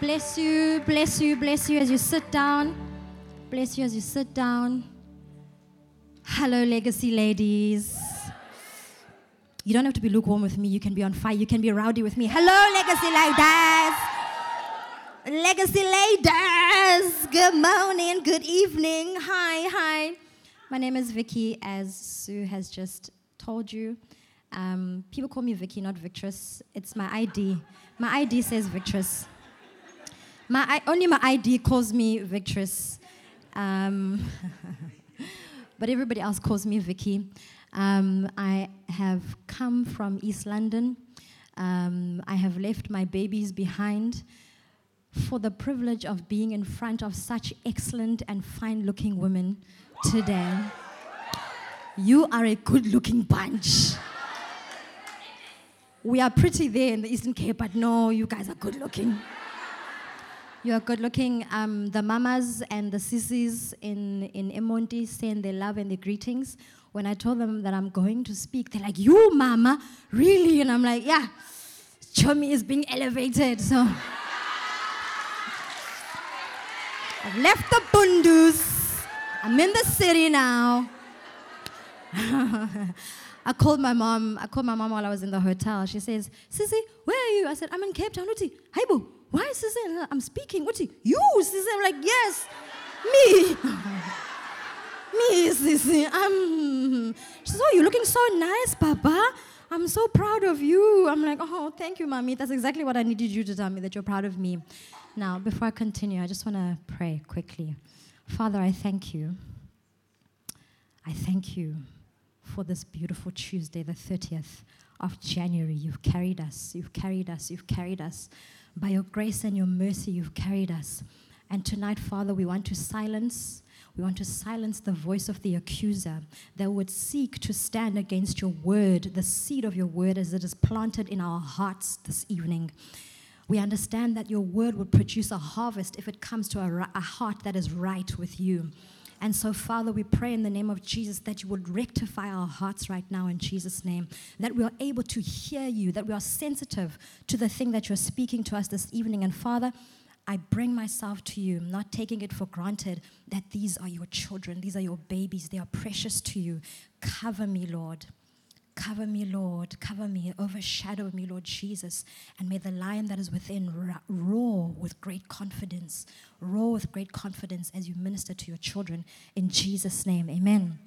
Bless you, bless you, bless you as you sit down. Bless you as you sit down. Hello, legacy ladies. You don't have to be lukewarm with me. You can be on fire. You can be rowdy with me. Hello, legacy ladies. Legacy ladies. Good morning, good evening. Hi, hi. My name is Vicky, as Sue has just told you. Um, people call me Vicky, not Victress. It's my ID. My ID says Victress. My, only my ID calls me Victress. Um, but everybody else calls me Vicky. Um, I have come from East London. Um, I have left my babies behind for the privilege of being in front of such excellent and fine looking women today. You are a good looking bunch. We are pretty there in the Eastern Cape, but no, you guys are good looking. You are good looking. Um, the mamas and the sissies in, in Emonti send their love and their greetings. When I told them that I'm going to speak, they're like, You, mama? Really? And I'm like, Yeah, Chomi is being elevated. So I've left the Bundus. I'm in the city now. I called my mom. I called my mom while I was in the hotel. She says, Sissy, where are you? I said, I'm in Cape Town. Uti, hey boo, why is Sissy? I'm speaking. Uti, you, Sissy. I'm like, yes, me. me, Sissy. I'm. Oh, you're looking so nice, Papa. I'm so proud of you. I'm like, oh, thank you, mommy. That's exactly what I needed you to tell me, that you're proud of me. Now, before I continue, I just want to pray quickly. Father, I thank you. I thank you for this beautiful Tuesday, the 30th of January. You've carried us, you've carried us, you've carried us. By your grace and your mercy, you've carried us. And tonight, Father, we want to silence. We want to silence the voice of the accuser that would seek to stand against your word, the seed of your word as it is planted in our hearts this evening. We understand that your word would produce a harvest if it comes to a, a heart that is right with you. And so, Father, we pray in the name of Jesus that you would rectify our hearts right now in Jesus' name, that we are able to hear you, that we are sensitive to the thing that you're speaking to us this evening. And Father, I bring myself to you, not taking it for granted that these are your children, these are your babies, they are precious to you. Cover me, Lord. Cover me, Lord. Cover me. Overshadow me, Lord Jesus. And may the lion that is within roar with great confidence. Roar with great confidence as you minister to your children. In Jesus' name, amen.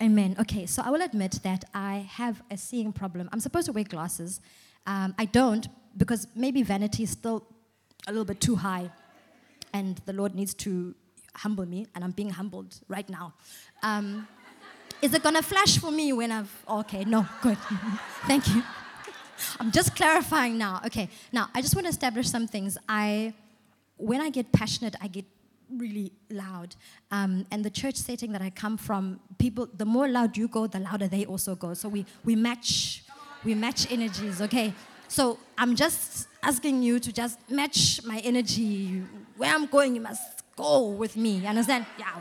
Amen. Okay, so I will admit that I have a seeing problem. I'm supposed to wear glasses. Um, I don't because maybe vanity is still a little bit too high. And the Lord needs to humble me, and I'm being humbled right now. Um, is it gonna flash for me when I've. Okay, no, good. Thank you. I'm just clarifying now. Okay, now I just want to establish some things. I, when I get passionate, I get really loud. Um, and the church setting that I come from, people, the more loud you go, the louder they also go. So we, we match, we match energies, okay? So I'm just asking you to just match my energy. Where I'm going, you must go with me. You understand? Yeah,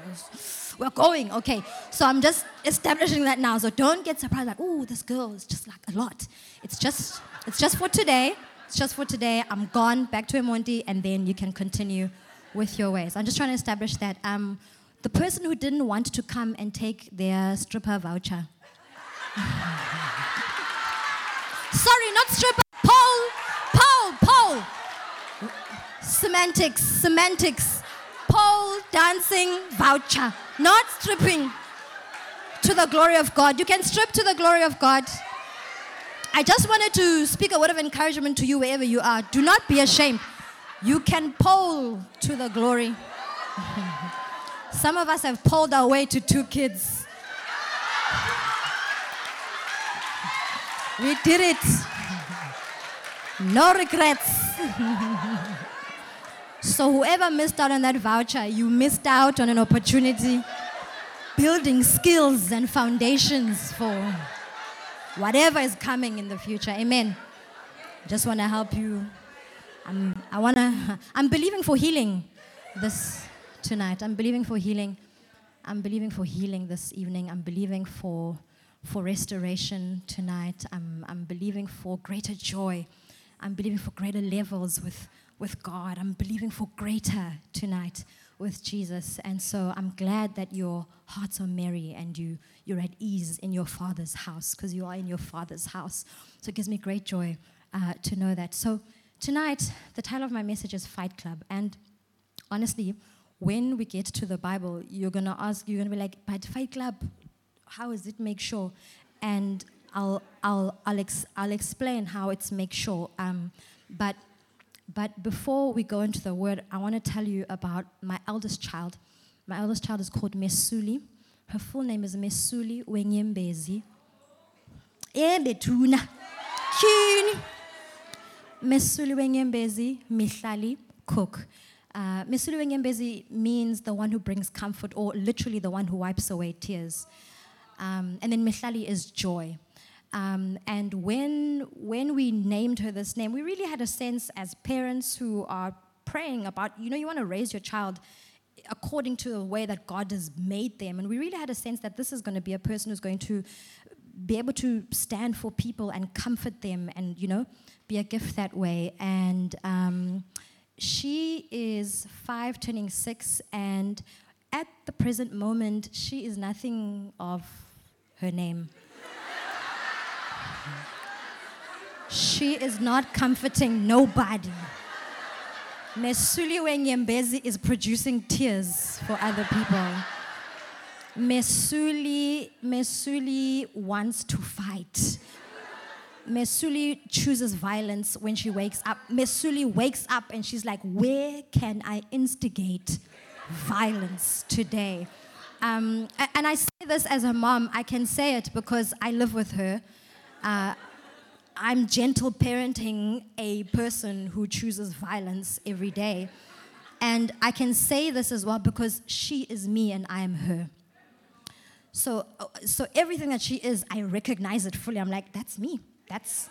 we're going. Okay. So I'm just establishing that now. So don't get surprised like, oh, this girl is just like a lot. It's just, it's just for today. It's just for today. I'm gone back to Emonti, and then you can continue with your ways. I'm just trying to establish that um, the person who didn't want to come and take their stripper voucher. Sorry, not stripper. Pole, pole, pole. Semantics, semantics pole dancing voucher, not stripping to the glory of God. You can strip to the glory of God. I just wanted to speak a word of encouragement to you wherever you are. Do not be ashamed. You can pole to the glory. Some of us have pulled our way to two kids. We did it. No regrets. So, whoever missed out on that voucher, you missed out on an opportunity building skills and foundations for whatever is coming in the future. Amen. Just want to help you. I'm, I want to, I'm believing for healing this tonight. I'm believing for healing. I'm believing for healing this evening. I'm believing for, for restoration tonight. I'm, I'm believing for greater joy. I'm believing for greater levels with with God. I'm believing for greater tonight with Jesus. And so I'm glad that your hearts are merry and you, you're at ease in your Father's house because you are in your Father's house. So it gives me great joy uh, to know that. So tonight, the title of my message is Fight Club. And honestly, when we get to the Bible, you're going to ask, you're going to be like, but Fight Club, how is it make sure? And I'll, I'll, I'll, ex- I'll explain how it's make sure. Um, but but before we go into the word, I want to tell you about my eldest child. My eldest child is called Mesuli. Her full name is Mesuli Wenyembezi. Ebetuna. Tune. Mesuli Wenyembezi Mihlali Cooke. Uh, Mesuli Wenyembezi means the one who brings comfort, or literally the one who wipes away tears. Um, and then Mihlali is joy. Um, and when, when we named her this name, we really had a sense as parents who are praying about, you know, you want to raise your child according to the way that God has made them. And we really had a sense that this is going to be a person who's going to be able to stand for people and comfort them and, you know, be a gift that way. And um, she is five, turning six, and at the present moment, she is nothing of her name. She is not comforting nobody. Mesuli Wenyembezi is producing tears for other people. Mesuli, Mesuli wants to fight. Mesuli chooses violence when she wakes up. Mesuli wakes up and she's like, Where can I instigate violence today? Um, and I say this as a mom. I can say it because I live with her. Uh, I'm gentle parenting a person who chooses violence every day. And I can say this as well because she is me and I am her. So, so everything that she is, I recognize it fully. I'm like, that's me. That's,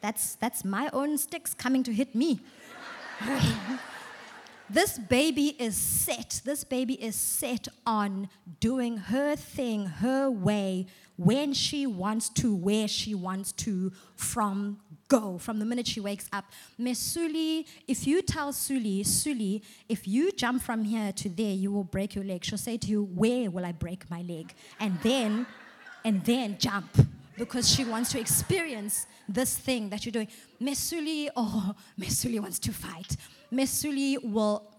that's, that's my own sticks coming to hit me. this baby is set. This baby is set on doing her thing, her way, when she wants to, where she wants to, from go, from the minute she wakes up. Mesuli, if you tell Suli, Suli, if you jump from here to there, you will break your leg. She'll say to you, Where will I break my leg? And then, and then jump. Because she wants to experience this thing that you're doing. Mesuli, oh, Mesuli wants to fight. Mesuli will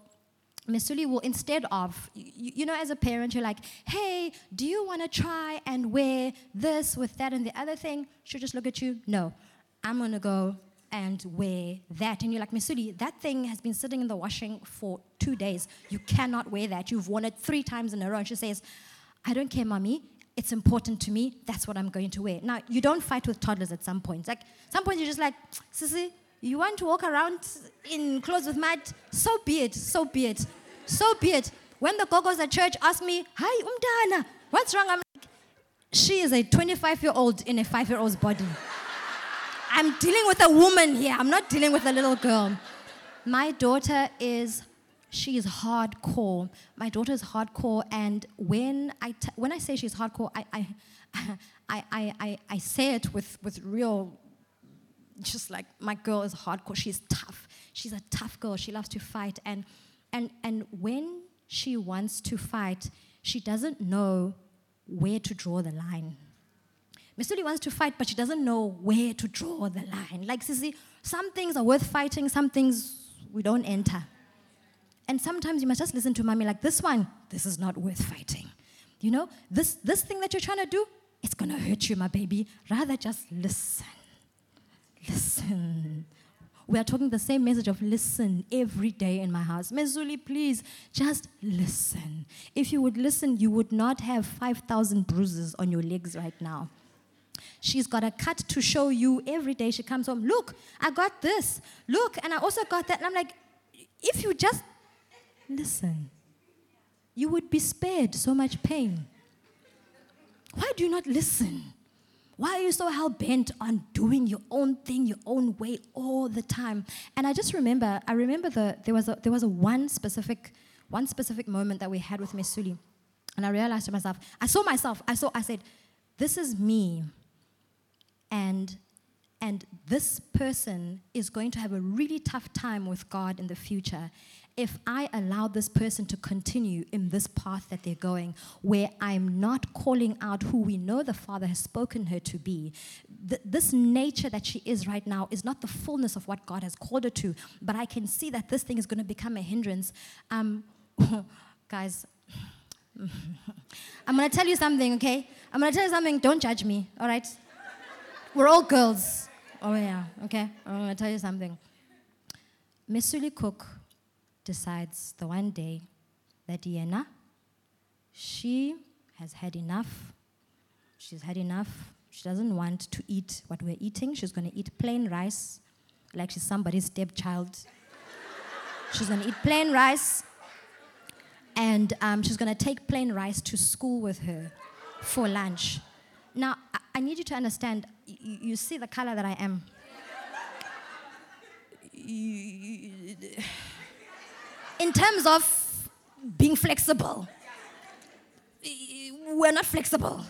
Mesuli will instead of, you, you, know, as a parent, you're like, hey, do you want to try and wear this with that and the other thing? She'll just look at you, no, I'm going to go and wear that. And you're like, Mesuli, that thing has been sitting in the washing for two days. You cannot wear that. You've worn it three times in a row. And she says, I don't care, mommy. It's important to me. That's what I'm going to wear. Now, you don't fight with toddlers at some points. Like, some point you're just like, Sissy, you want to walk around in clothes with mud? So be it, so be it. So be it. When the gogos at church ask me, Hi, umdana, what's wrong? I'm like, she is a 25 year old in a five year old's body. I'm dealing with a woman here. I'm not dealing with a little girl. My daughter is, she is hardcore. My daughter is hardcore, and when I, t- when I say she's hardcore, I, I, I, I, I, I say it with, with real just like my girl is hardcore. She's tough. She's a tough girl. She loves to fight. And, and, and when she wants to fight, she doesn't know where to draw the line. Miss wants to fight, but she doesn't know where to draw the line. Like, see, some things are worth fighting, some things we don't enter. And sometimes you must just listen to mommy like, this one, this is not worth fighting. You know, this, this thing that you're trying to do, it's to hurt you, my baby. Rather just listen listen. We are talking the same message of listen every day in my house. Mesuli, please, just listen. If you would listen, you would not have 5,000 bruises on your legs right now. She's got a cut to show you every day she comes home. Look, I got this. Look, and I also got that. And I'm like, if you just listen, you would be spared so much pain. Why do you not listen? Why are you so hell bent on doing your own thing, your own way all the time? And I just remember, I remember the, there was a, there was a one specific, one specific moment that we had with Mesuli, and I realized to myself, I saw myself, I saw, I said, this is me, and And this person is going to have a really tough time with God in the future if I allow this person to continue in this path that they're going, where I'm not calling out who we know the Father has spoken her to be. Th- this nature that she is right now is not the fullness of what God has called her to, but I can see that this thing is going to become a hindrance. Um, guys, I'm going to tell you something, okay? I'm going to tell you something. Don't judge me, all right? We're all girls. Oh, yeah, okay? I'm going to tell you something. Miss Cooke decides the one day that Diana, she has had enough. She's had enough. She doesn't want to eat what we're eating. She's going to eat plain rice, like she's somebody's stepchild. she's going to eat plain rice, and um, she's going to take plain rice to school with her for lunch. Now, I, I need you to understand. You, you see the color that I am. In terms of being flexible, we're not flexible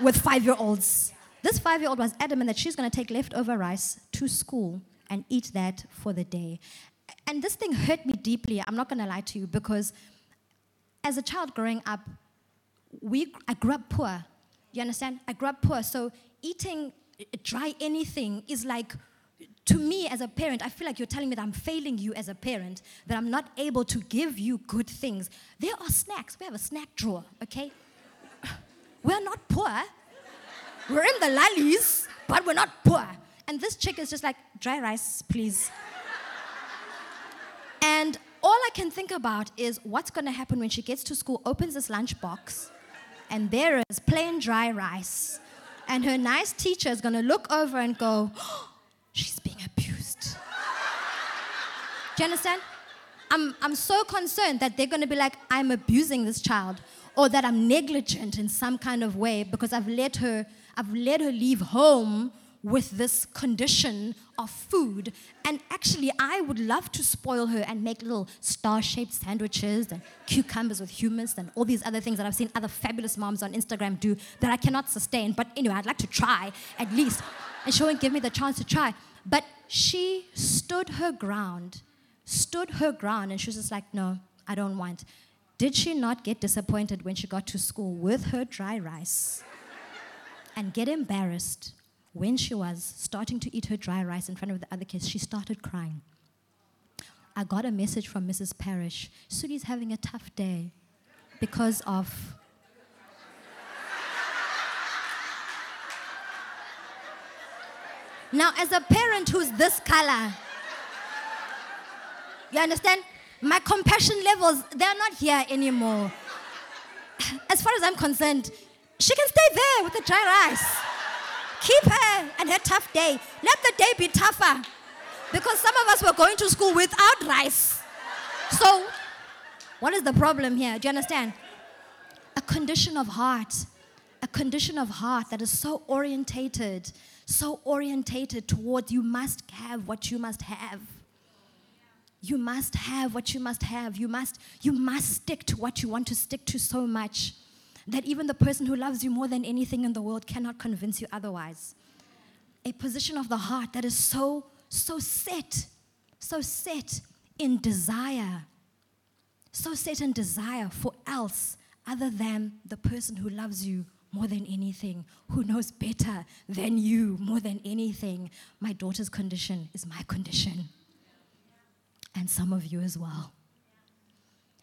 with five year olds. This five year old was adamant that she's going to take leftover rice to school and eat that for the day. And this thing hurt me deeply, I'm not going to lie to you, because as a child growing up, we, I grew up poor. You understand? I grew up poor. So eating dry anything is like to me as a parent, I feel like you're telling me that I'm failing you as a parent, that I'm not able to give you good things. There are snacks. We have a snack drawer, okay? We're not poor. We're in the lollies, but we're not poor. And this chick is just like, dry rice, please. and all I can think about is what's going to happen when she gets to school, opens this lunchbox, and there is plain dry rice. And her nice teacher is going to look over and go, oh, she's abused. You understand? I'm, I'm so concerned that they're going to be like, I'm abusing this child, or that I'm negligent in some kind of way because I've let her, I've let her leave home with this condition of food. And actually, I would love to spoil her and make little star shaped sandwiches and cucumbers with hummus and all these other things that I've seen other fabulous moms on Instagram do that I cannot sustain. But anyway, I'd like to try at least and she won't give me the chance to try. But she stood her ground, stood her ground, and she was just like, no, I don't want. Did she not get disappointed when she got to school with her dry rice and get embarrassed when she was starting to eat her dry rice in front of the other kids? She started crying. I got a message from Mrs. Parrish. Suli's having a tough day because of Now, as a parent who's this color, you understand? My compassion levels, they're not here anymore. As far as I'm concerned, she can stay there with the dry rice. Keep her and her tough day. Let the day be tougher. Because some of us were going to school without rice. So, what is the problem here? Do you understand? A condition of heart. A condition of heart that is so orientated so orientated towards you must have what you must have. You must have what you must have. You must, you must stick to what you want to stick to so much that even the person who loves you more than anything in the world cannot convince you otherwise. A position of the heart that is so, so set, so set in desire, so set in desire for else other than the person who loves you more than anything, who knows better than you more than anything. My daughter's condition is my condition. And some of you as well.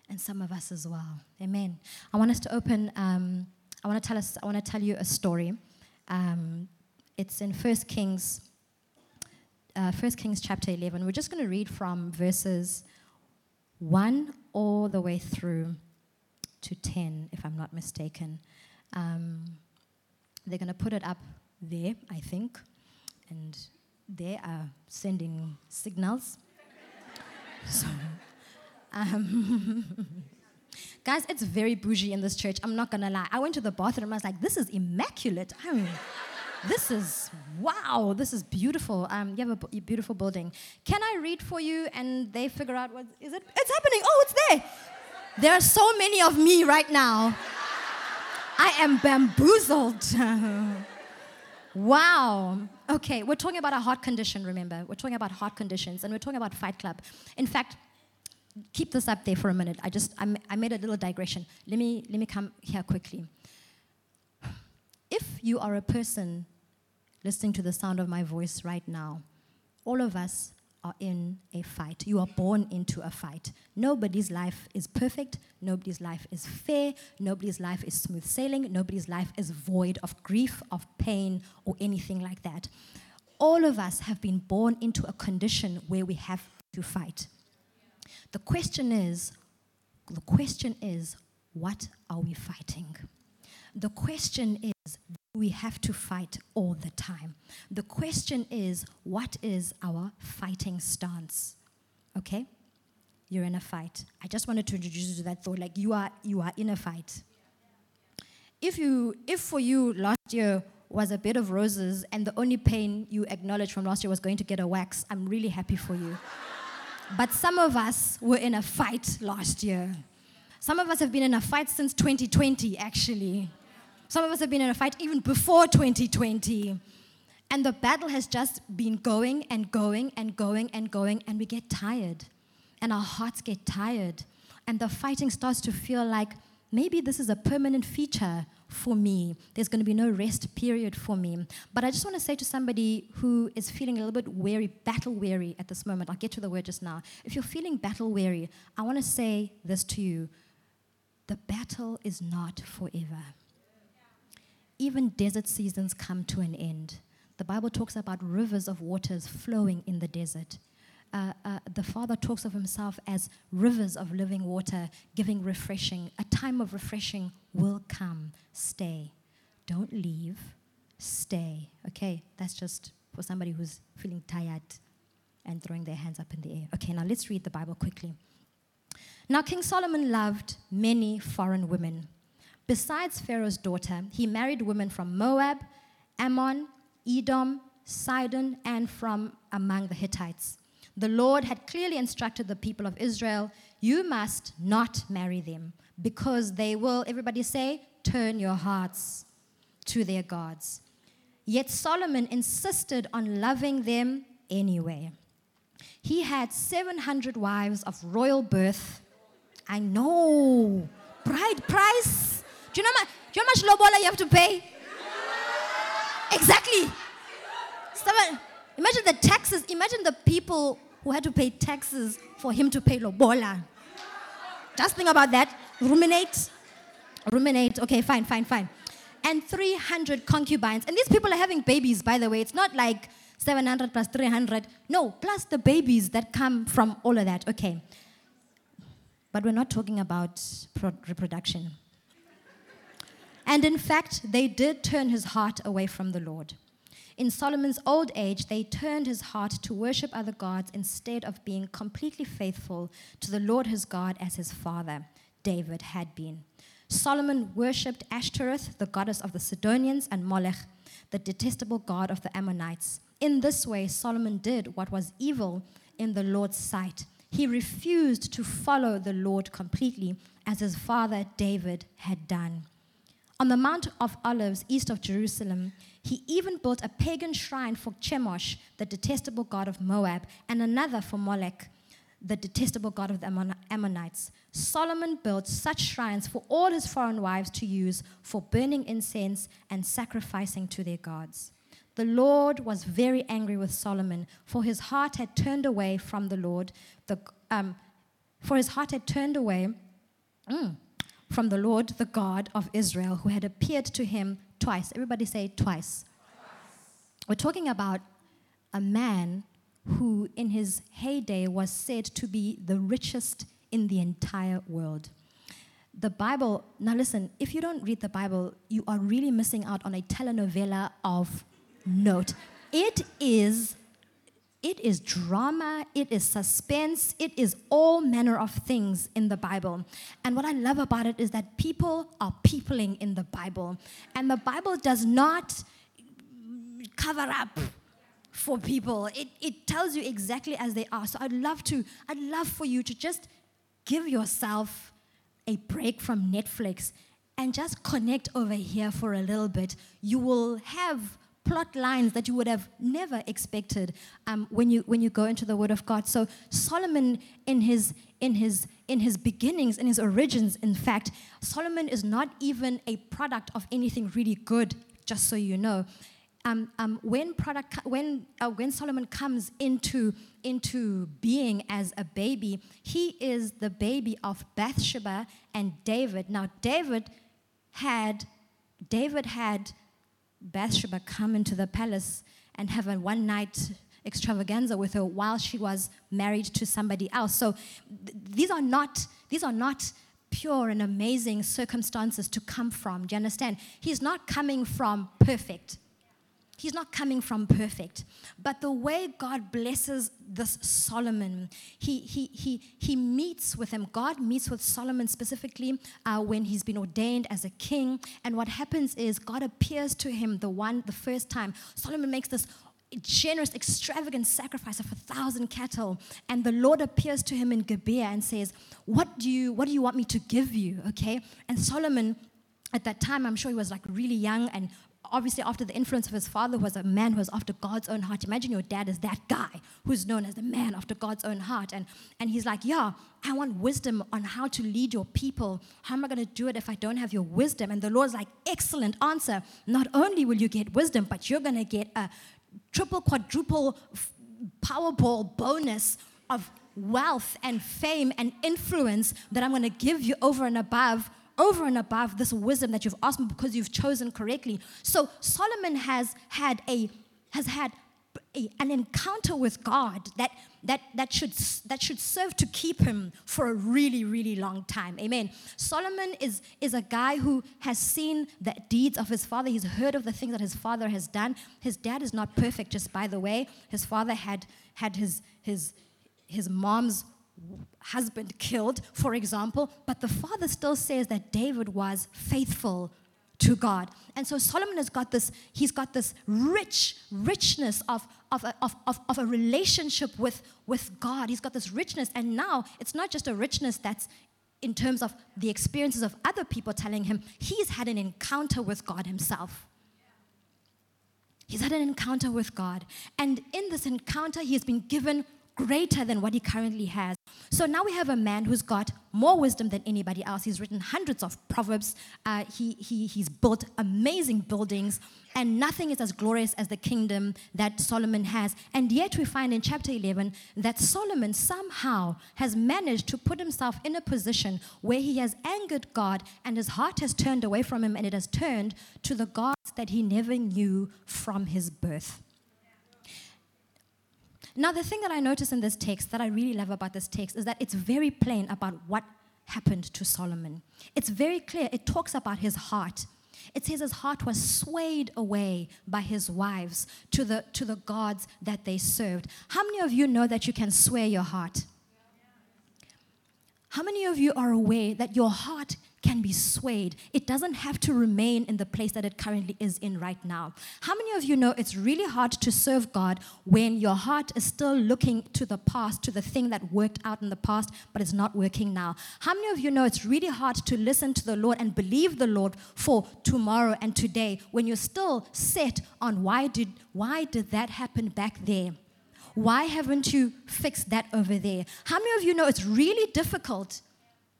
And some of us as well. Amen. I want us to open, um, I want to tell us, I want to tell you a story. Um, it's in 1 Kings, uh, 1 Kings chapter 11. We're just going to read from verses 1 all the way through to 10, if I'm not mistaken. Um, they're going to put it up there, I think, and they are sending signals. So, um, guys, it's very bougie in this church. I'm not to lie. I went to the bathroom. I was like, this is immaculate. I mean, this is wow. This is beautiful. Um, you have a beautiful building. Can I read for you? And they figure out what is it? It's happening. Oh, it's there. There are so many of me right now. I am bamboozled. Wow. Okay, we're talking about a heart condition, remember? We're talking about heart conditions and we're talking about Fight Club. In fact, keep this up there for a minute. I just I, I made a little digression. Let me let me come here quickly. If you are a person listening to the sound of my voice right now, all of us are in a fight. You are born into a fight. Nobody's life is perfect. Nobody's life is fair. Nobody's life is smooth sailing. Nobody's life is void of grief, of pain, or anything like that. All of us have been born into a condition where we have to fight. The question is, the question is, what are we fighting? The question is, we have to fight all the time. The question is, what is our fighting stance? Okay? You're in a fight. I just wanted to introduce you to that thought like you are you are in a fight. If you if for you last year was a bed of roses and the only pain you acknowledged from last year was going to get a wax, I'm really happy for you. but some of us were in a fight last year. Some of us have been in a fight since 2020 actually. Some of us have been in a fight even before 2020. And the battle has just been going and going and going and going, and we get tired. And our hearts get tired. And the fighting starts to feel like maybe this is a permanent feature for me. There's going to be no rest period for me. But I just want to say to somebody who is feeling a little bit weary, battle weary at this moment, I'll get to the word just now. If you're feeling battle weary, I want to say this to you the battle is not forever even desert seasons come to an end. The Bible talks about rivers of waters flowing in the desert. Uh, uh, the Father talks of Himself as rivers of living water, giving refreshing. A time of refreshing will come. Stay. Don't leave. Stay. Okay, that's just for somebody who's feeling tired and throwing their hands up in the air. Okay, now let's read the Bible quickly. Now, King Solomon loved many foreign women Besides Pharaoh's daughter, he married women from Moab, Ammon, Edom, Sidon, and from among the Hittites. The Lord had clearly instructed the people of Israel you must not marry them because they will, everybody say, turn your hearts to their gods. Yet Solomon insisted on loving them anyway. He had 700 wives of royal birth. I know. Bride price you know, my, do you know how much lobola you have to pay? Exactly. Imagine the taxes. Imagine the people who had to pay taxes for him to pay lobola. Ah. Just think about that. Ruminate. Ruminate. Okay, fine, fine, fine. And 300 concubines. And these people are having babies, by the way. It's not like 700 plus 300. No, plus the babies that come from all of that. Okay. But we're not talking about pro- reproduction. And in fact, they did turn his heart away from the Lord. In Solomon's old age, they turned his heart to worship other gods instead of being completely faithful to the Lord his God as his father, David, had been. Solomon worshipped Ashtoreth, the goddess of the Sidonians, and Molech, the detestable god of the Ammonites. In this way, Solomon did what was evil in the Lord's sight. He refused to follow the Lord completely, as his father David had done. On the Mount of Olives, east of Jerusalem, he even built a pagan shrine for Chemosh, the detestable god of Moab, and another for Molech, the detestable god of the Ammonites. Solomon built such shrines for all his foreign wives to use for burning incense and sacrificing to their gods. The Lord was very angry with Solomon, for his heart had turned away from the Lord. The, um, for his heart had turned away. Mm, from the Lord, the God of Israel, who had appeared to him twice. Everybody say twice. twice. We're talking about a man who, in his heyday, was said to be the richest in the entire world. The Bible, now listen, if you don't read the Bible, you are really missing out on a telenovela of note. It is it is drama, it is suspense, it is all manner of things in the Bible. And what I love about it is that people are peopling in the Bible. And the Bible does not cover up for people. It, it tells you exactly as they are. So I'd love to, I'd love for you to just give yourself a break from Netflix and just connect over here for a little bit. You will have plot lines that you would have never expected um, when, you, when you go into the Word of God. So Solomon, in his, in, his, in his beginnings, in his origins, in fact, Solomon is not even a product of anything really good, just so you know. Um, um, when, product, when, uh, when Solomon comes into, into being as a baby, he is the baby of Bathsheba and David. Now, David had, David had Bathsheba come into the palace and have a one night extravaganza with her while she was married to somebody else. So th- these are not these are not pure and amazing circumstances to come from. Do you understand? He's not coming from perfect. He's not coming from perfect. But the way God blesses this Solomon, he, he, he, he meets with him. God meets with Solomon specifically uh, when he's been ordained as a king. And what happens is God appears to him the one, the first time. Solomon makes this generous, extravagant sacrifice of a thousand cattle. And the Lord appears to him in Gibeah and says, What do you, what do you want me to give you? Okay? And Solomon at that time, I'm sure he was like really young and obviously after the influence of his father who was a man who was after God's own heart. Imagine your dad is that guy who's known as the man after God's own heart. And, and he's like, yeah, I want wisdom on how to lead your people. How am I going to do it if I don't have your wisdom? And the Lord's like, excellent answer. Not only will you get wisdom, but you're going to get a triple, quadruple Powerball bonus of wealth and fame and influence that I'm going to give you over and above over and above this wisdom that you've asked me because you've chosen correctly. So Solomon has had a has had a, an encounter with God that that that should that should serve to keep him for a really really long time. Amen. Solomon is is a guy who has seen the deeds of his father. He's heard of the things that his father has done. His dad is not perfect, just by the way. His father had had his his his mom's husband killed, for example, but the father still says that David was faithful to God. And so Solomon has got this, he's got this rich, richness of, of, a, of, of, of a relationship with, with God. He's got this richness. And now it's not just a richness that's in terms of the experiences of other people telling him, he's had an encounter with God himself. He's had an encounter with God. And in this encounter, he has been given greater than what he currently has. So now we have a man who's got more wisdom than anybody else. He's written hundreds of proverbs. Uh, he, he, he's built amazing buildings, and nothing is as glorious as the kingdom that Solomon has. And yet we find in chapter 11 that Solomon somehow has managed to put himself in a position where he has angered God, and his heart has turned away from him, and it has turned to the gods that he never knew from his birth. Now, the thing that I notice in this text that I really love about this text is that it's very plain about what happened to Solomon. It's very clear. It talks about his heart. It says his heart was swayed away by his wives to the, to the gods that they served. How many of you know that you can sway your heart? How many of you are aware that your heart can be swayed. It doesn't have to remain in the place that it currently is in right now. How many of you know it's really hard to serve God when your heart is still looking to the past, to the thing that worked out in the past, but it's not working now? How many of you know it's really hard to listen to the Lord and believe the Lord for tomorrow and today when you're still set on why did why did that happen back there? Why haven't you fixed that over there? How many of you know it's really difficult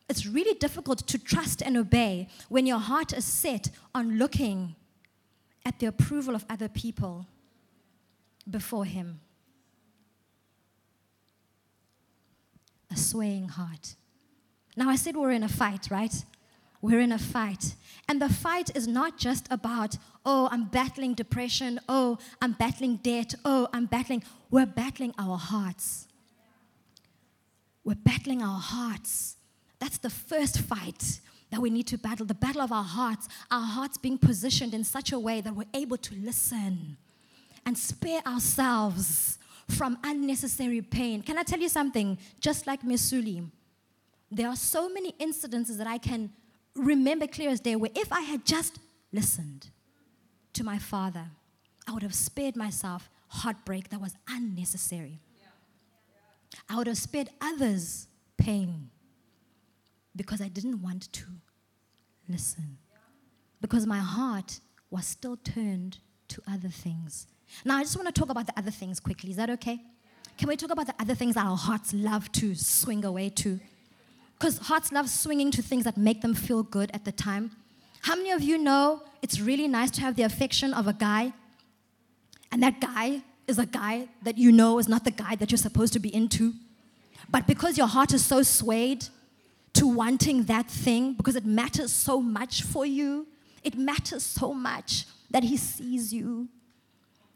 it's really difficult to trust and obey when your heart is set on looking at the approval of other people before Him. A swaying heart. Now, I said we're in a fight, right? We're in a fight. And the fight is not just about, oh, I'm battling depression, oh, I'm battling debt, oh, I'm battling. We're battling our hearts. We're battling our hearts. That's the first fight that we need to battle the battle of our hearts, our hearts being positioned in such a way that we're able to listen and spare ourselves from unnecessary pain. Can I tell you something? Just like Mesuli, there are so many incidences that I can remember clear as day where if I had just listened to my father, I would have spared myself heartbreak that was unnecessary. I would have spared others pain because I didn't want to listen. Because my heart was still turned to other things. Now, I just want to talk about the other things quickly. Is that okay? Can we talk about the other things that our hearts love to swing away to? Because hearts love swinging to things that make them feel good at the time. How many of you know it's really nice to have the affection of a guy, and that guy is a guy that you know is not the guy that you're supposed to be into? But because your heart is so swayed to wanting that thing, because it matters so much for you, it matters so much that he sees you,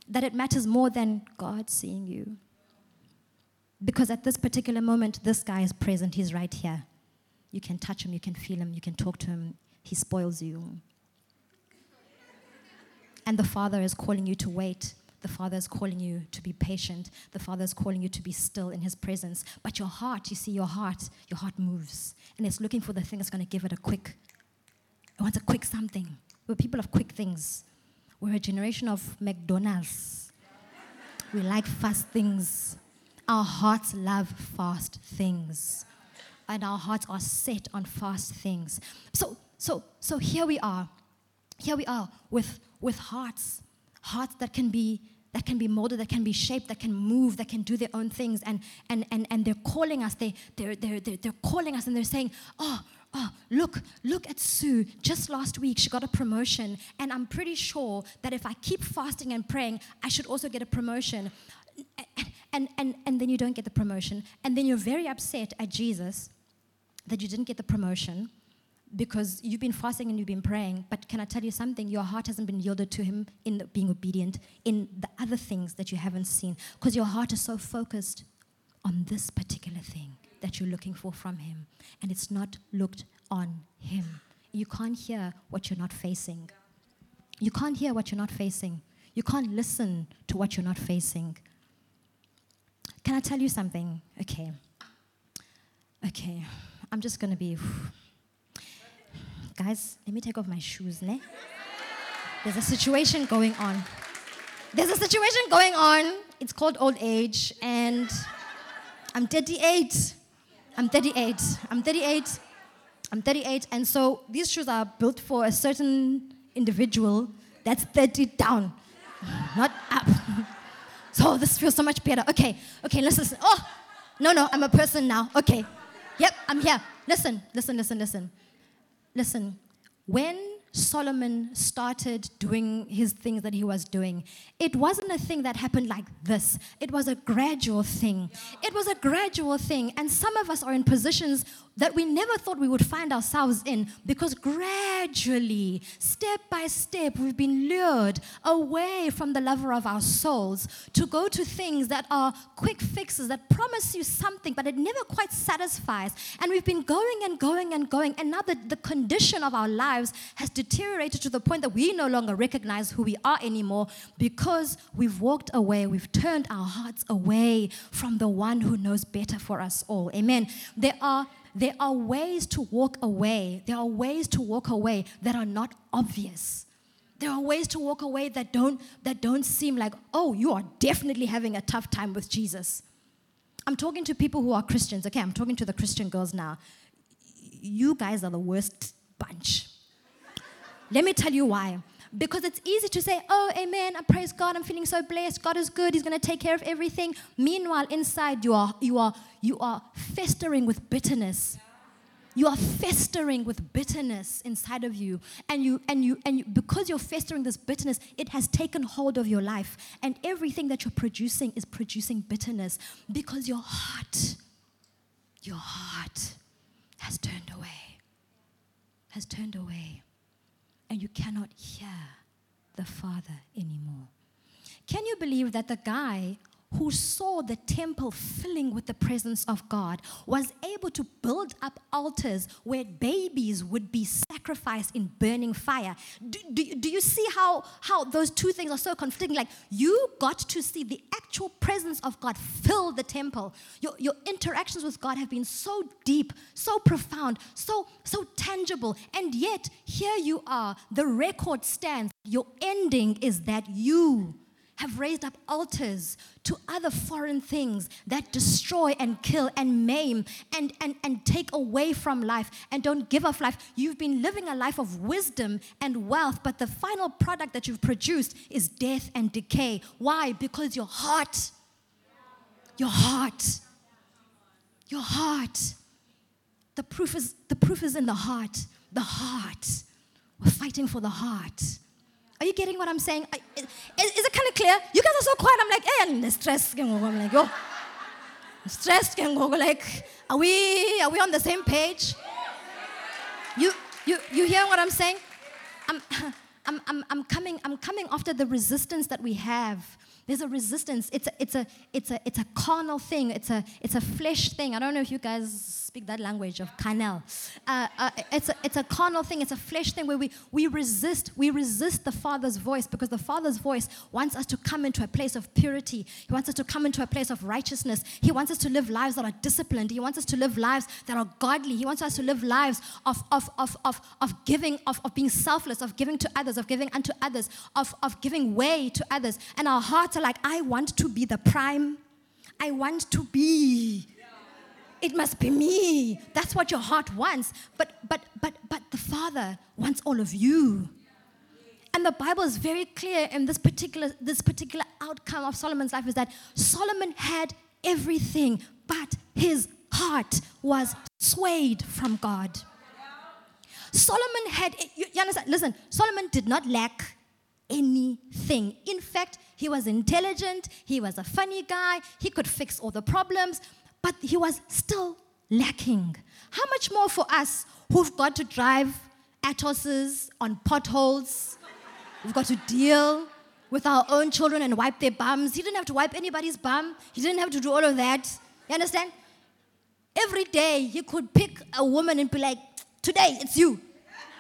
that it matters more than God seeing you. Because at this particular moment, this guy is present, he's right here. You can touch him, you can feel him, you can talk to him, he spoils you. And the Father is calling you to wait. The Father is calling you to be patient. The Father is calling you to be still in His presence. But your heart, you see, your heart, your heart moves. And it's looking for the thing that's going to give it a quick, it wants a quick something. We're people of quick things. We're a generation of McDonald's. We like fast things. Our hearts love fast things. And our hearts are set on fast things. So, so, so here we are. Here we are with, with hearts, hearts that can be that can be molded, that can be shaped, that can move, that can do their own things. And, and, and, and they're calling us, they, they're, they're, they're, they're calling us, and they're saying, Oh, oh, look, look at Sue. Just last week, she got a promotion. And I'm pretty sure that if I keep fasting and praying, I should also get a promotion. And, and, and then you don't get the promotion. And then you're very upset at Jesus that you didn't get the promotion because you've been fasting and you've been praying. But can I tell you something? Your heart hasn't been yielded to Him in being obedient in the other things that you haven't seen because your heart is so focused on this particular thing that you're looking for from Him. And it's not looked on Him. You can't hear what you're not facing. You can't hear what you're not facing. You can't listen to what you're not facing. Can I tell you something? Okay. Okay. I'm just going to be. Guys, let me take off my shoes, ne? There's a situation going on. There's a situation going on. It's called old age, and I'm 38. I'm 38. I'm 38. I'm 38, and so these shoes are built for a certain individual that's 30 down, not up. so this feels so much better. Okay, okay, let's listen. Oh, no, no, I'm a person now. Okay. Yep, I'm here. Listen, listen, listen, listen. Listen, when Solomon started doing his things that he was doing, it wasn't a thing that happened like this. It was a gradual thing. It was a gradual thing. And some of us are in positions that we never thought we would find ourselves in because gradually, step by step, we've been lured away from the lover of our souls to go to things that are quick fixes that promise you something, but it never quite satisfies. And we've been going and going and going. And now the, the condition of our lives has deteriorated to the point that we no longer recognize who we are anymore because we've walked away, we've turned our hearts away from the one who knows better for us all. Amen. There are there are ways to walk away. There are ways to walk away that are not obvious. There are ways to walk away that don't that don't seem like, "Oh, you are definitely having a tough time with Jesus." I'm talking to people who are Christians. Okay, I'm talking to the Christian girls now. You guys are the worst bunch. Let me tell you why. Because it's easy to say, oh, amen, I praise God, I'm feeling so blessed, God is good, He's gonna take care of everything. Meanwhile, inside you are you are you are festering with bitterness. You are festering with bitterness inside of you. And you and you and you, because you're festering this bitterness, it has taken hold of your life. And everything that you're producing is producing bitterness because your heart, your heart has turned away. Has turned away and you cannot hear the Father anymore. Can you believe that the guy who saw the temple filling with the presence of God was able to build up altars where babies would be sacrificed in burning fire. Do, do, do, you see how, how those two things are so conflicting? Like, you got to see the actual presence of God fill the temple. Your, your interactions with God have been so deep, so profound, so, so tangible. And yet, here you are, the record stands. Your ending is that you have raised up altars to other foreign things that destroy and kill and maim and, and, and take away from life and don't give off life. You've been living a life of wisdom and wealth, but the final product that you've produced is death and decay. Why? Because your heart, your heart, your heart. The proof is the proof is in the heart. The heart. We're fighting for the heart. Are you getting what I'm saying? Is, is it kind of clear? You guys are so quiet. I'm like, hey, I'm stressed. I'm like, yo, stressed. Like, are we are we on the same page? You you you hear what I'm saying? I'm I'm, I'm, I'm coming I'm coming after the resistance that we have there's a resistance. It's a, it's a, it's a, it's a carnal thing. It's a, it's a flesh thing. I don't know if you guys speak that language of carnal. Uh, uh, it's, a, it's a carnal thing. It's a flesh thing where we, we resist. We resist the Father's voice because the Father's voice wants us to come into a place of purity. He wants us to come into a place of righteousness. He wants us to live lives that are disciplined. He wants us to live lives that are godly. He wants us to live lives of, of, of, of, of giving, of, of being selfless, of giving to others, of giving unto others, of, of giving way to others. And our hearts hearts are like, I want to be the prime. I want to be. It must be me. That's what your heart wants. But but but but the Father wants all of you. And the Bible is very clear in this particular this particular outcome of Solomon's life is that Solomon had everything, but his heart was swayed from God. Solomon had, you, understand? Listen, Solomon did not lack anything. In fact, he was intelligent, he was a funny guy, he could fix all the problems, but he was still lacking. How much more for us who've got to drive Atoses on potholes? We've got to deal with our own children and wipe their bums. He didn't have to wipe anybody's bum, he didn't have to do all of that. You understand? Every day he could pick a woman and be like, Today it's you.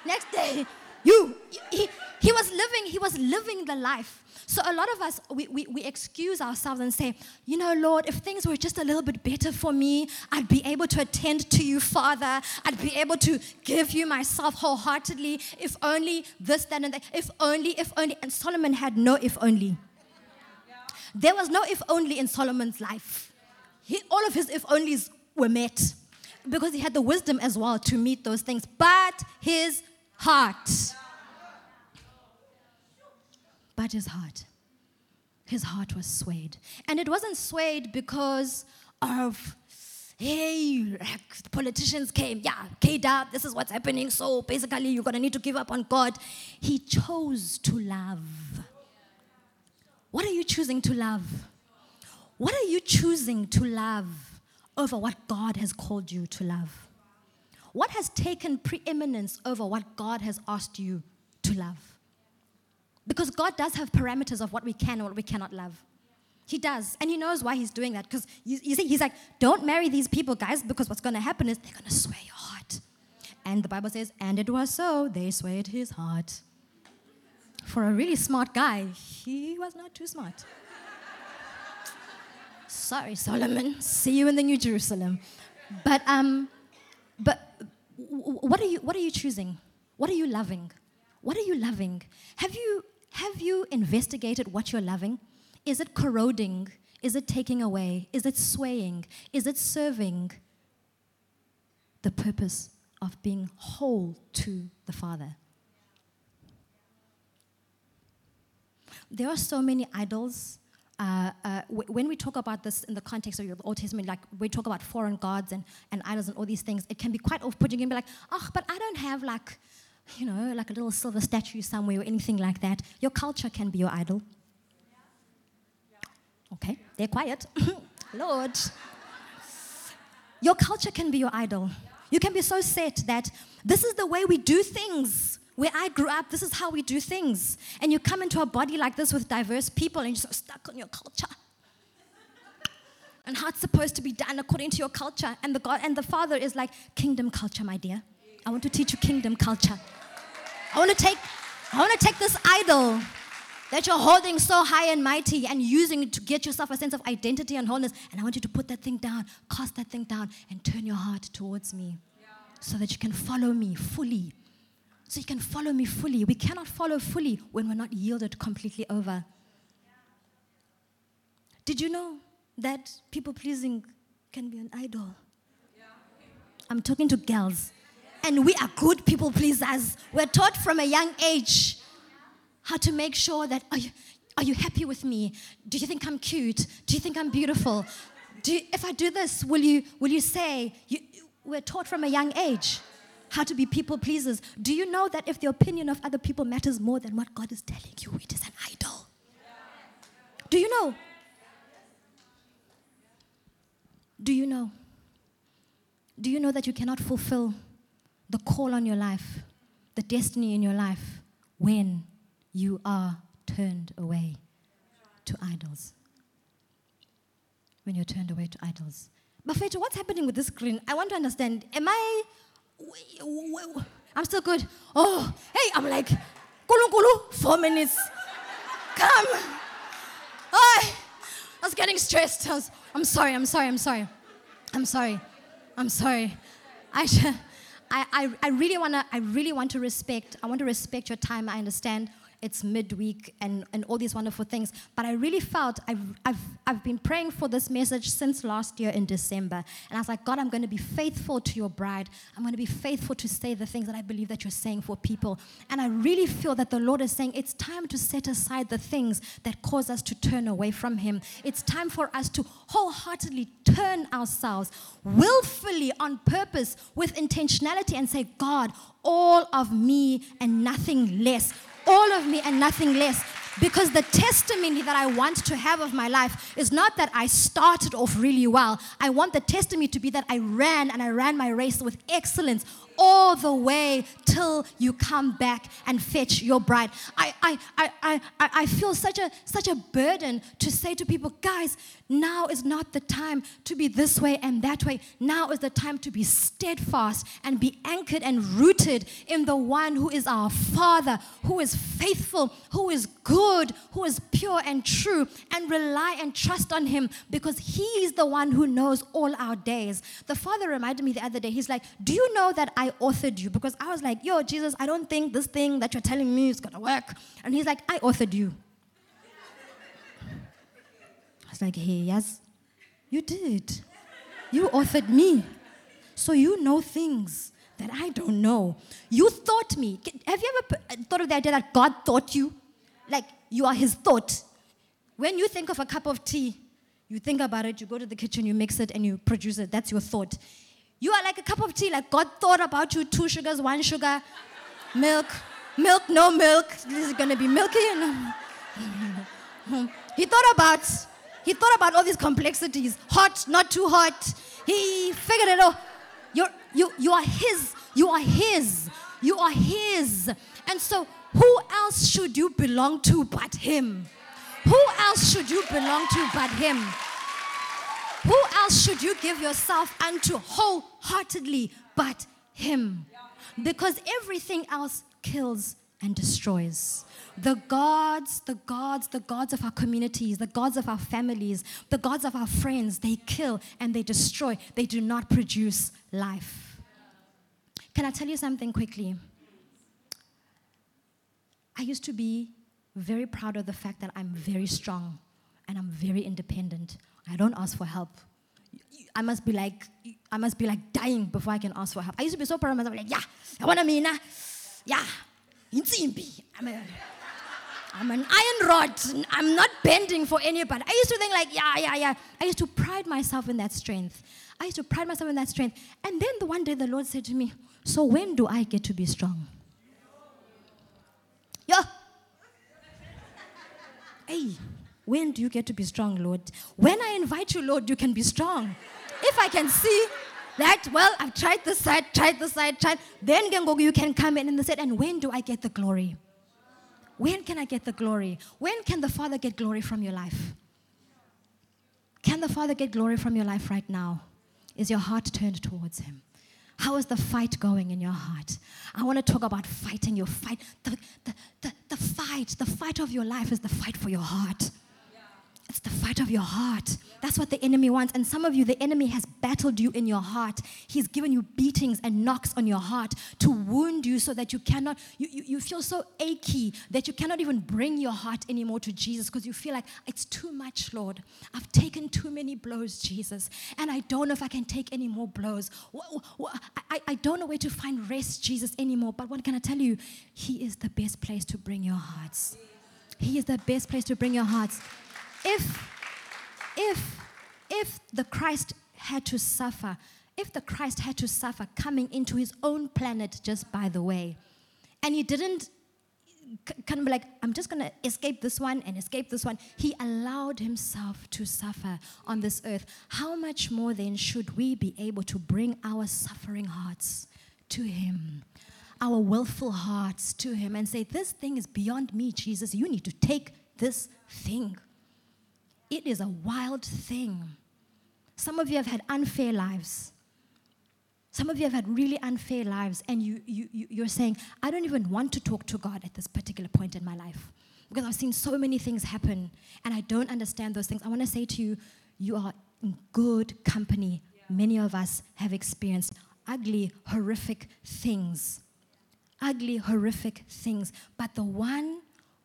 Next day, you. He, he was living, he was living the life. So a lot of us, we, we, we, excuse ourselves and say, you know, Lord, if things were just a little bit better for me, I'd be able to attend to you, Father. I'd be able to give you myself wholeheartedly. If only this, that, and that. If only, if only. And Solomon had no if only. There was no if only in Solomon's life. He, all of his if onlys were met because he had the wisdom as well to meet those things. But his heart but his heart, his heart was swayed. And it wasn't swayed because of, hey, politicians came, yeah, K-Dub, this is what's happening, so basically you're gonna need to give up on God. He chose to love. What are you choosing to love? What are you choosing to love over what God has called you to love? What has taken preeminence over what God has asked you to love? Because God does have parameters of what we can or what we cannot love. He does. And He knows why He's doing that. Because you, you, see, He's like, don't marry these people, guys, because what's going to happen is they're going to sway your heart. And the Bible says, and it was so, they swayed his heart. For a really smart guy, he was not too smart. Sorry, Solomon. See you in the New Jerusalem. But, um, but what are you, what are you choosing? What are you loving? What are you loving? Have you have you investigated what you're loving? Is it corroding? Is it taking away? Is it swaying? Is it serving the purpose of being whole to the Father? There are so many idols. Uh, uh, when we talk about this in the context of the Old Testament, like we talk about foreign gods and, and idols and all these things, it can be quite off putting and be like, oh, but I don't have like you know, like a little silver statue somewhere or anything like that. Your culture can be your idol. Okay, they're quiet. Lord. Your culture can be your idol. You can be so set that this is the way we do things. Where I grew up, this is how we do things. And you come into a body like this with diverse people and you're so stuck on your culture. And how it's supposed to be done according to your culture. And the God and the Father is like, kingdom culture, my dear. I want to teach you kingdom culture. I want to take, I want to take this idol that you're holding so high and mighty and using it to get yourself a sense of identity and wholeness. And I want you to put that thing down, cast that thing down, and turn your heart towards me so that you can follow me fully. So you can follow me fully. We cannot follow fully when we're not yielded completely over. Did you know that people pleasing can be an idol? I'm talking to girls. And we are good people pleasers. We're taught from a young age how to make sure that are you, are you happy with me? Do you think I'm cute? Do you think I'm beautiful? Do you, if I do this, will you, will you say, you, we're taught from a young age how to be people pleasers. Do you know that if the opinion of other people matters more than what God is telling you, it is an idol? Do you know? Do you know? Do you know that you cannot fulfill the call on your life, the destiny in your life, when you are turned away to idols? When you're turned away to idols. But Feto, what's happening with this screen? I want to understand. Am I. I'm still good. Oh, hey, I'm like, kulu kulu, four minutes. Come. Oh, I was getting stressed. I was, I'm sorry, I'm sorry, I'm sorry. I'm sorry. I'm sorry. I, I, I, I really want to I really want to respect I want to respect your time. I understand it's midweek and, and all these wonderful things. But I really felt I've, I've, I've been praying for this message since last year in December. And I was like, God, I'm going to be faithful to your bride. I'm going to be faithful to say the things that I believe that you're saying for people. And I really feel that the Lord is saying it's time to set aside the things that cause us to turn away from Him. It's time for us to wholeheartedly turn ourselves willfully on purpose with intentionality and say, God, all of me and nothing less all of me and nothing less. Because the testimony that I want to have of my life is not that I started off really well. I want the testimony to be that I ran and I ran my race with excellence all the way till you come back and fetch your bride. I, I, I, I, I feel such a, such a burden to say to people, guys, now is not the time to be this way and that way. Now is the time to be steadfast and be anchored and rooted in the one who is our Father, who is faithful, who is good, who is pure and true, and rely and trust on Him because He is the one who knows all our days. The Father reminded me the other day, He's like, Do you know that I authored you? Because I was like, Yo, Jesus, I don't think this thing that you're telling me is going to work. And He's like, I authored you. I was like, Hey, yes, you did. You authored me. So you know things that I don't know. You thought me. Have you ever uh, thought of the idea that God thought you? Like you are His thought. When you think of a cup of tea, you think about it, you go to the kitchen, you mix it, and you produce it. That's your thought. You are like a cup of tea, like God thought about you two sugars, one sugar, milk, milk, no milk. This is gonna be milky. he thought about he thought about all these complexities. Hot, not too hot. He figured it out. You're, you, you are his. You are his. You are his. And so who else should you belong to but him? Who else should you belong to but him? Who else should you give yourself unto wholeheartedly but him? Because everything else kills and destroys. The gods, the gods, the gods of our communities, the gods of our families, the gods of our friends, they kill and they destroy. They do not produce life. Can I tell you something quickly? I used to be very proud of the fact that I'm very strong and I'm very independent. I don't ask for help. I must be like, I must be like dying before I can ask for help. I used to be so proud of myself, like, yeah, I want to mean, yeah, I'm a, I'm an iron rod. I'm not bending for anybody. I used to think like, yeah, yeah, yeah. I used to pride myself in that strength. I used to pride myself in that strength. And then the one day the Lord said to me, so when do I get to be strong? Yeah. Hey, when do you get to be strong, Lord? When I invite you, Lord, you can be strong. If I can see that, well, I've tried this side, tried this side, tried, then you can come in and they said, and when do I get the glory? When can I get the glory? When can the Father get glory from your life? Can the Father get glory from your life right now? Is your heart turned towards Him? How is the fight going in your heart? I want to talk about fighting your fight. The, the, the, the fight, the fight of your life is the fight for your heart. It's the fight of your heart. That's what the enemy wants. And some of you, the enemy has battled you in your heart. He's given you beatings and knocks on your heart to wound you so that you cannot, you, you, you feel so achy that you cannot even bring your heart anymore to Jesus because you feel like it's too much, Lord. I've taken too many blows, Jesus. And I don't know if I can take any more blows. I, I don't know where to find rest, Jesus, anymore. But what can I tell you? He is the best place to bring your hearts. He is the best place to bring your hearts. If, if, if the Christ had to suffer, if the Christ had to suffer coming into his own planet just by the way, and he didn't kind of be like, I'm just going to escape this one and escape this one. He allowed himself to suffer on this earth. How much more then should we be able to bring our suffering hearts to him? Our willful hearts to him and say, This thing is beyond me, Jesus. You need to take this thing. It is a wild thing. Some of you have had unfair lives. Some of you have had really unfair lives, and you, you, you're saying, I don't even want to talk to God at this particular point in my life because I've seen so many things happen and I don't understand those things. I want to say to you, you are in good company. Many of us have experienced ugly, horrific things. Ugly, horrific things. But the one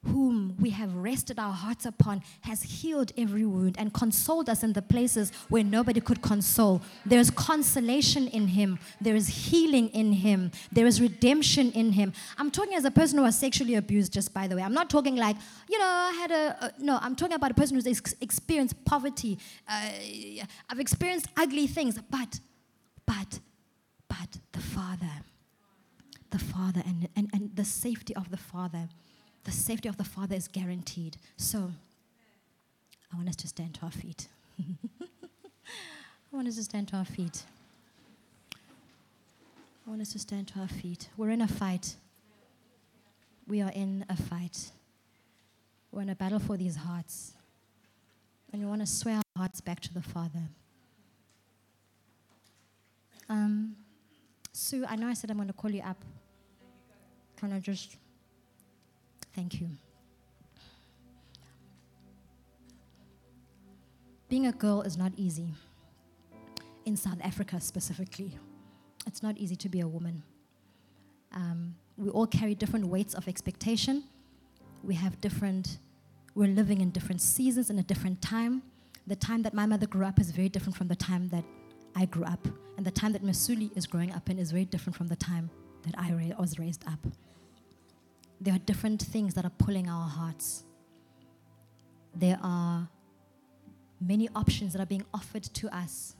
whom we have rested our hearts upon has healed every wound and consoled us in the places where nobody could console. There is consolation in him, there is healing in him, there is redemption in him. I'm talking as a person who was sexually abused, just by the way. I'm not talking like, you know, I had a, no, I'm talking about a person who's ex- experienced poverty. Uh, I've experienced ugly things, but, but, but the Father, the Father, and, and, and the safety of the Father the safety of the Father is guaranteed. So, I want us to stand to our feet. I want us to stand to our feet. I want us to stand to our feet. We're in a fight. We are in a fight. We're in a battle for these hearts. And we want to swear our hearts back to the Father. Um, Sue, I know I said I'm going to call you up. Can I just Thank you. Being a girl is not easy. In South Africa specifically, it's not easy to be a woman. Um, we all carry different weights of expectation. We have different, we're living in different seasons in a different time. The time that my mother grew up is very different from the time that I grew up. And the time that Masuli is growing up in is very different from the time that I was raised up there are different things that are pulling our hearts. There are many options that are being offered to us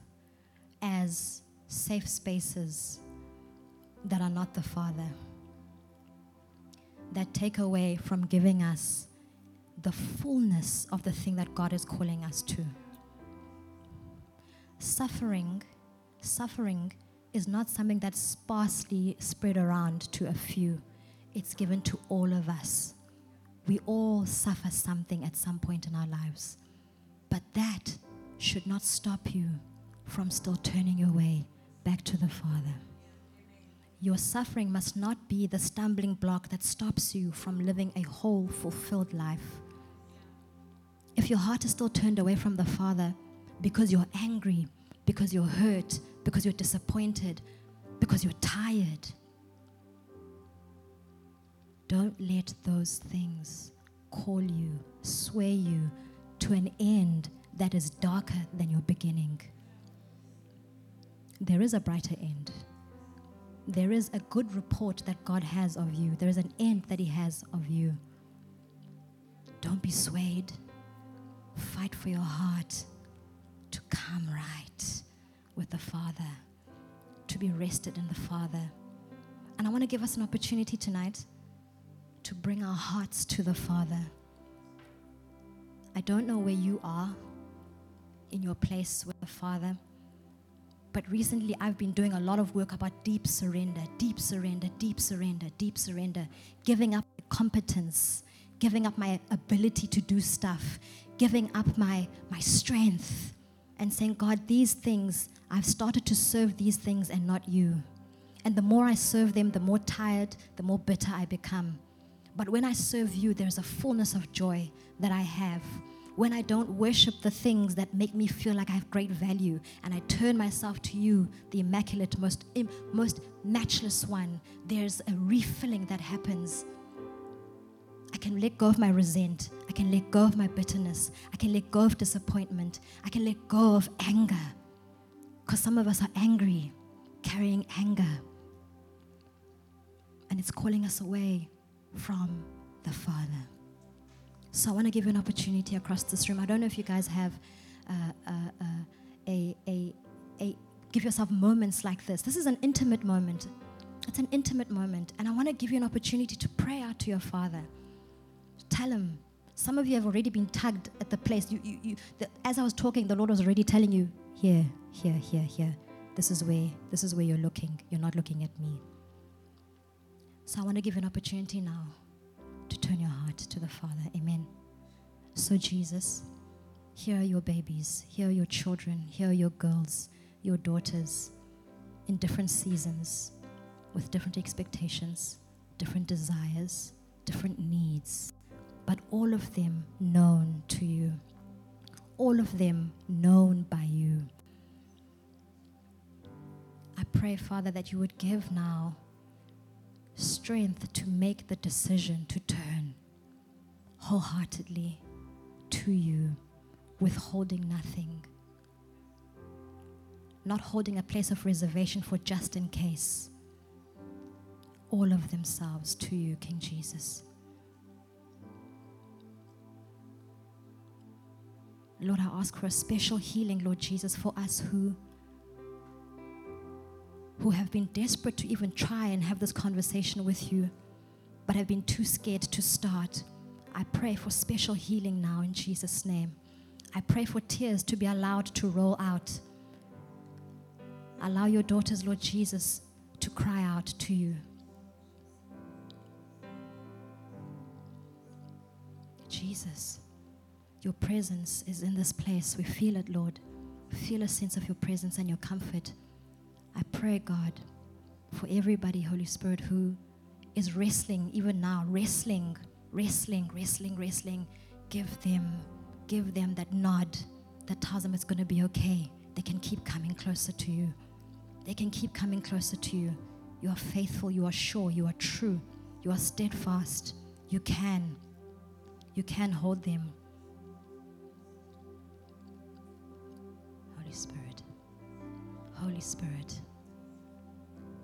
as safe spaces that are not the Father, that take away from giving us the fullness of the thing that God is calling us to. Suffering, suffering is not something that's sparsely spread around to a few it's given to all of us. We all suffer something at some point in our lives. But that should not stop you from still turning your way back to the Father. Your suffering must not be the stumbling block that stops you from living a whole, fulfilled life. If your heart is still turned away from the Father because you're angry, because you're hurt, because you're disappointed, because you're tired, don't let those things call you, sway you to an end that is darker than your beginning. There is a brighter end. There is a good report that God has of you. There is an end that He has of you. Don't be swayed. Fight for your heart to come right with the Father, to be rested in the Father. And I want to give us an opportunity tonight to bring our hearts to the Father. I don't know where you are in your place with the Father, but recently I've been doing a lot of work about deep surrender, deep surrender, deep surrender, deep surrender, giving up competence, giving up my ability to do stuff, giving up my, my strength, and saying, God, these things, I've started to serve these things and not you. And the more I serve them, the more tired, the more bitter I become. But when I serve you, there's a fullness of joy that I have. when I don't worship the things that make me feel like I have great value, and I turn myself to you, the immaculate, most, most matchless one, there's a refilling that happens. I can let go of my resent. I can let go of my bitterness. I can let go of disappointment. I can let go of anger. Because some of us are angry, carrying anger. And it's calling us away from the Father. So I want to give you an opportunity across this room. I don't know if you guys have uh, uh, uh, a, a, a, give yourself moments like this. This is an intimate moment. It's an intimate moment. And I want to give you an opportunity to pray out to your Father. Tell Him. Some of you have already been tugged at the place. You, you, you, the, as I was talking, the Lord was already telling you, here, here, here, here. This is where, this is where you're looking. You're not looking at me. So I want to give you an opportunity now to turn your heart to the Father. Amen. So, Jesus, here are your babies, here are your children, here are your girls, your daughters in different seasons with different expectations, different desires, different needs, but all of them known to you, all of them known by you. I pray, Father, that you would give now strength to make the decision to turn wholeheartedly to you, withholding nothing, not holding a place of reservation for just in case. All of themselves to you, King Jesus. Lord, I ask for a special healing, Lord Jesus, for us who who have been desperate to even try and have this conversation with you, but have been too scared to start. I pray for special healing now in Jesus' name. I pray for tears to be allowed to roll out. Allow your daughters, Lord Jesus, to cry out to you. Jesus, your presence is in this place. We feel it, Lord. Feel a sense of your presence and your comfort. I pray, God, for everybody, Holy Spirit, who is wrestling, even now, wrestling, wrestling, wrestling, wrestling. Give them, give them that nod that tells them it's going to be okay. They can keep coming closer to you. They can keep coming closer to you. You are faithful, you are sure, you are true, you are steadfast. You can. You can hold them. Holy Spirit. Holy Spirit.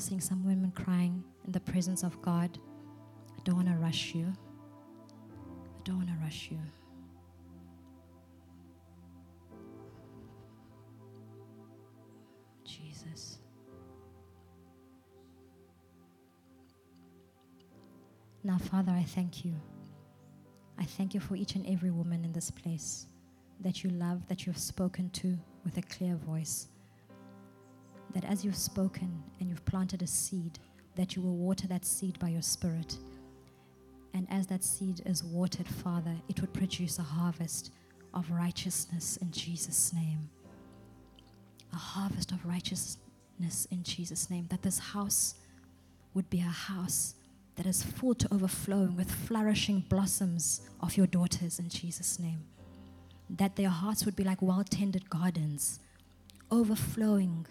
Seeing some women crying in the presence of God. I don't want to rush you. I don't want to rush you. Jesus. Now, Father, I thank you. I thank you for each and every woman in this place that you love, that you have spoken to with a clear voice. That as you've spoken and you've planted a seed, that you will water that seed by your spirit. And as that seed is watered, Father, it would produce a harvest of righteousness in Jesus' name. A harvest of righteousness in Jesus' name. That this house would be a house that is full to overflowing with flourishing blossoms of your daughters in Jesus' name. That their hearts would be like well tended gardens, overflowing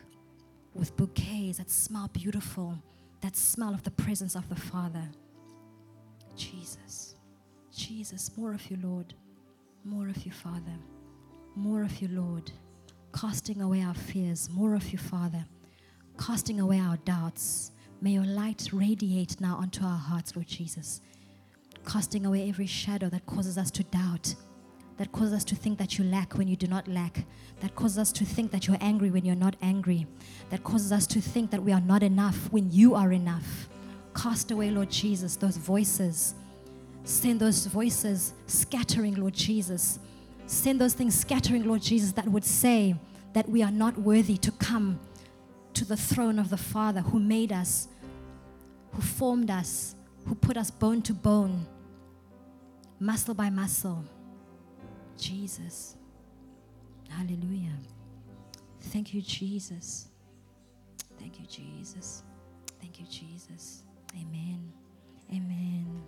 with bouquets that smell beautiful, that smell of the presence of the Father. Jesus, Jesus, more of you, Lord. More of you, Father. More of you, Lord. Casting away our fears. More of you, Father. Casting away our doubts. May your light radiate now onto our hearts, Lord Jesus. Casting away every shadow that causes us to doubt. That cause us to think that you lack when you do not lack, that causes us to think that you're angry when you're not angry, that causes us to think that we are not enough when you are enough. Cast away, Lord Jesus, those voices. Send those voices scattering, Lord Jesus. Send those things scattering, Lord Jesus, that would say that we are not worthy to come to the throne of the Father who made us, who formed us, who put us bone to bone, muscle by muscle. Jesus. Hallelujah. Thank you, Jesus. Thank you, Jesus. Thank you, Jesus. Amen. Amen.